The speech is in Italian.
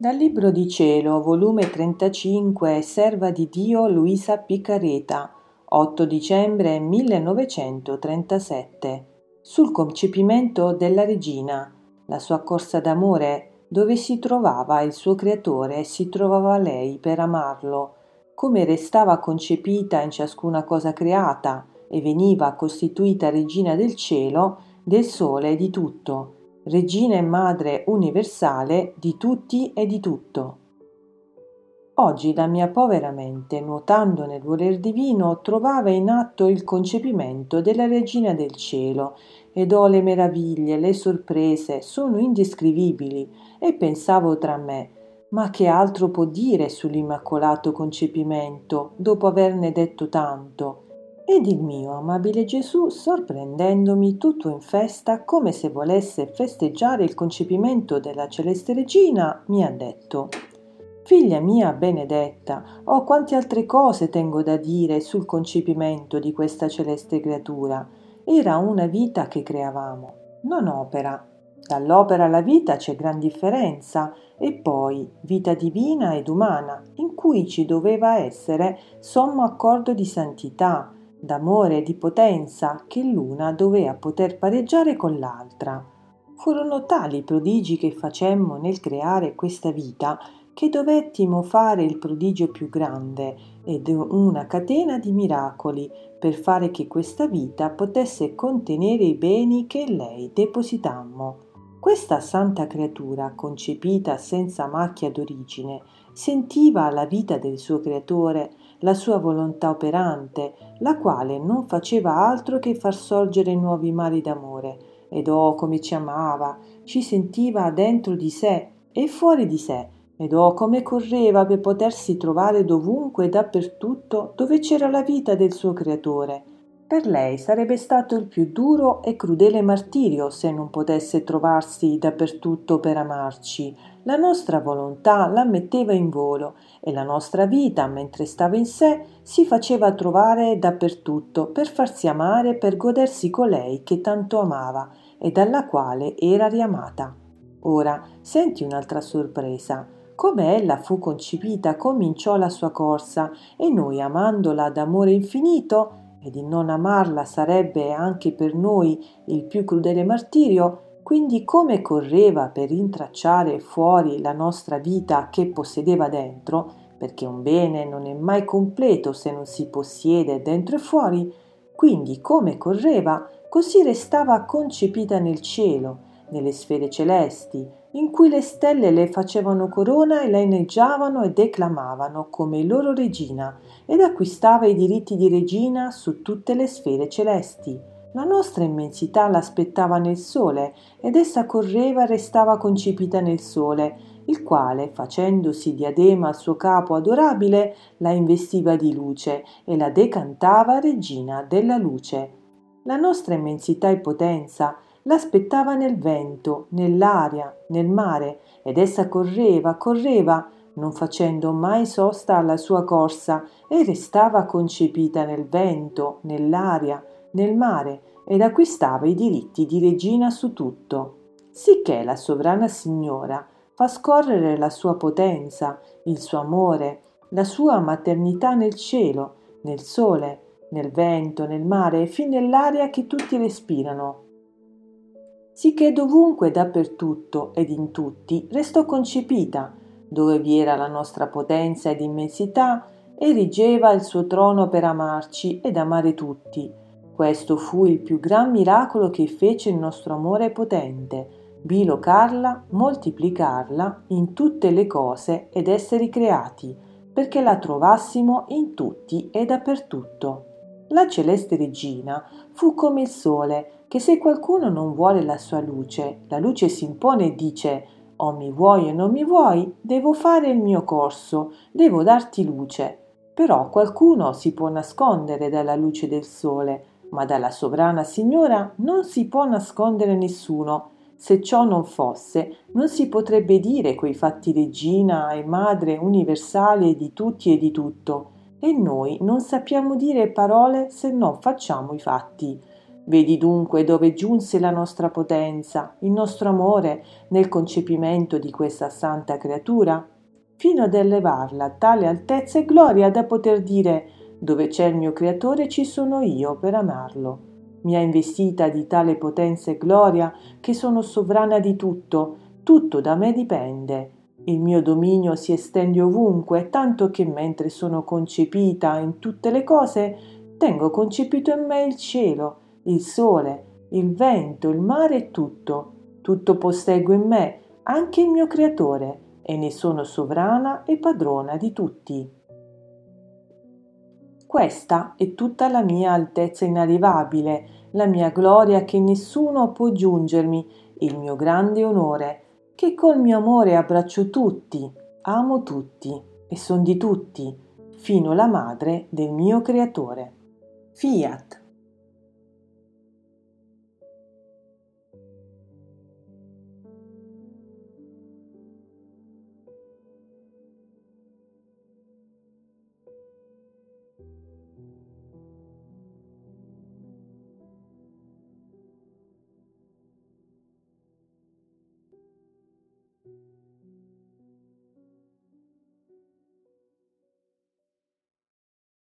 Dal Libro di Cielo, volume 35, Serva di Dio Luisa Picareta, 8 dicembre 1937. Sul concepimento della regina, la sua corsa d'amore, dove si trovava il suo creatore e si trovava lei per amarlo, come restava concepita in ciascuna cosa creata e veniva costituita regina del cielo, del sole e di tutto regina e madre universale di tutti e di tutto. Oggi la mia povera mente, nuotando nel voler divino, trovava in atto il concepimento della regina del cielo ed ho le meraviglie, le sorprese, sono indescrivibili e pensavo tra me, ma che altro può dire sull'immacolato concepimento dopo averne detto tanto? Ed il mio amabile Gesù, sorprendendomi tutto in festa, come se volesse festeggiare il concepimento della celeste regina, mi ha detto Figlia mia benedetta, oh quante altre cose tengo da dire sul concepimento di questa celeste creatura. Era una vita che creavamo, non opera. Dall'opera alla vita c'è gran differenza, e poi vita divina ed umana, in cui ci doveva essere sommo accordo di santità, d'amore e di potenza che l'una dovea poter pareggiare con l'altra. Furono tali i prodigi che facemmo nel creare questa vita che dovettimo fare il prodigio più grande ed una catena di miracoli per fare che questa vita potesse contenere i beni che in lei depositammo. Questa santa creatura, concepita senza macchia d'origine, sentiva la vita del suo creatore la sua volontà operante, la quale non faceva altro che far sorgere nuovi mari d'amore. Ed oh come ci amava, ci sentiva dentro di sé e fuori di sé, ed oh come correva per potersi trovare dovunque e dappertutto dove c'era la vita del suo creatore. Per lei sarebbe stato il più duro e crudele martirio se non potesse trovarsi dappertutto per amarci. La nostra volontà la metteva in volo e la nostra vita, mentre stava in sé, si faceva trovare dappertutto per farsi amare, per godersi colei che tanto amava e dalla quale era riamata. Ora senti un'altra sorpresa. Come ella fu concepita, cominciò la sua corsa e noi, amandola d'amore infinito, e di non amarla sarebbe anche per noi il più crudele martirio, quindi come correva per intracciare fuori la nostra vita che possedeva dentro, perché un bene non è mai completo se non si possiede dentro e fuori, quindi come correva, così restava concepita nel cielo, nelle sfere celesti, in cui le stelle le facevano corona e la inneggiavano e declamavano come loro regina, ed acquistava i diritti di regina su tutte le sfere celesti. La nostra immensità l'aspettava nel sole, ed essa correva e restava concepita nel sole, il quale, facendosi diadema al suo capo adorabile, la investiva di luce e la decantava regina della luce. La nostra immensità e potenza l'aspettava nel vento, nell'aria, nel mare, ed essa correva, correva, non facendo mai sosta alla sua corsa, e restava concepita nel vento, nell'aria, nel mare, ed acquistava i diritti di regina su tutto. Sicché la sovrana signora fa scorrere la sua potenza, il suo amore, la sua maternità nel cielo, nel sole, nel vento, nel mare e fin nell'aria che tutti respirano, sicché dovunque dappertutto ed in tutti restò concepita, dove vi era la nostra potenza ed immensità, erigeva il suo trono per amarci ed amare tutti. Questo fu il più gran miracolo che fece il nostro amore potente, bilocarla, moltiplicarla in tutte le cose ed esseri creati, perché la trovassimo in tutti e dappertutto. La celeste regina fu come il sole, che se qualcuno non vuole la sua luce, la luce si impone e dice o mi vuoi o non mi vuoi, devo fare il mio corso, devo darti luce. Però qualcuno si può nascondere dalla luce del sole, ma dalla sovrana signora non si può nascondere nessuno. Se ciò non fosse, non si potrebbe dire quei fatti regina e madre universale di tutti e di tutto. E noi non sappiamo dire parole se non facciamo i fatti. Vedi dunque dove giunse la nostra potenza, il nostro amore nel concepimento di questa santa creatura, fino ad elevarla a tale altezza e gloria da poter dire dove c'è il mio creatore ci sono io per amarlo. Mi ha investita di tale potenza e gloria che sono sovrana di tutto, tutto da me dipende. Il mio dominio si estende ovunque, tanto che mentre sono concepita in tutte le cose, tengo concepito in me il cielo, il sole, il vento, il mare e tutto. Tutto posseggo in me, anche il mio creatore, e ne sono sovrana e padrona di tutti. Questa è tutta la mia altezza inarrivabile, la mia gloria che nessuno può giungermi, il mio grande onore, che col mio amore abbraccio tutti, amo tutti e son di tutti, fino la madre del mio creatore. Fiat.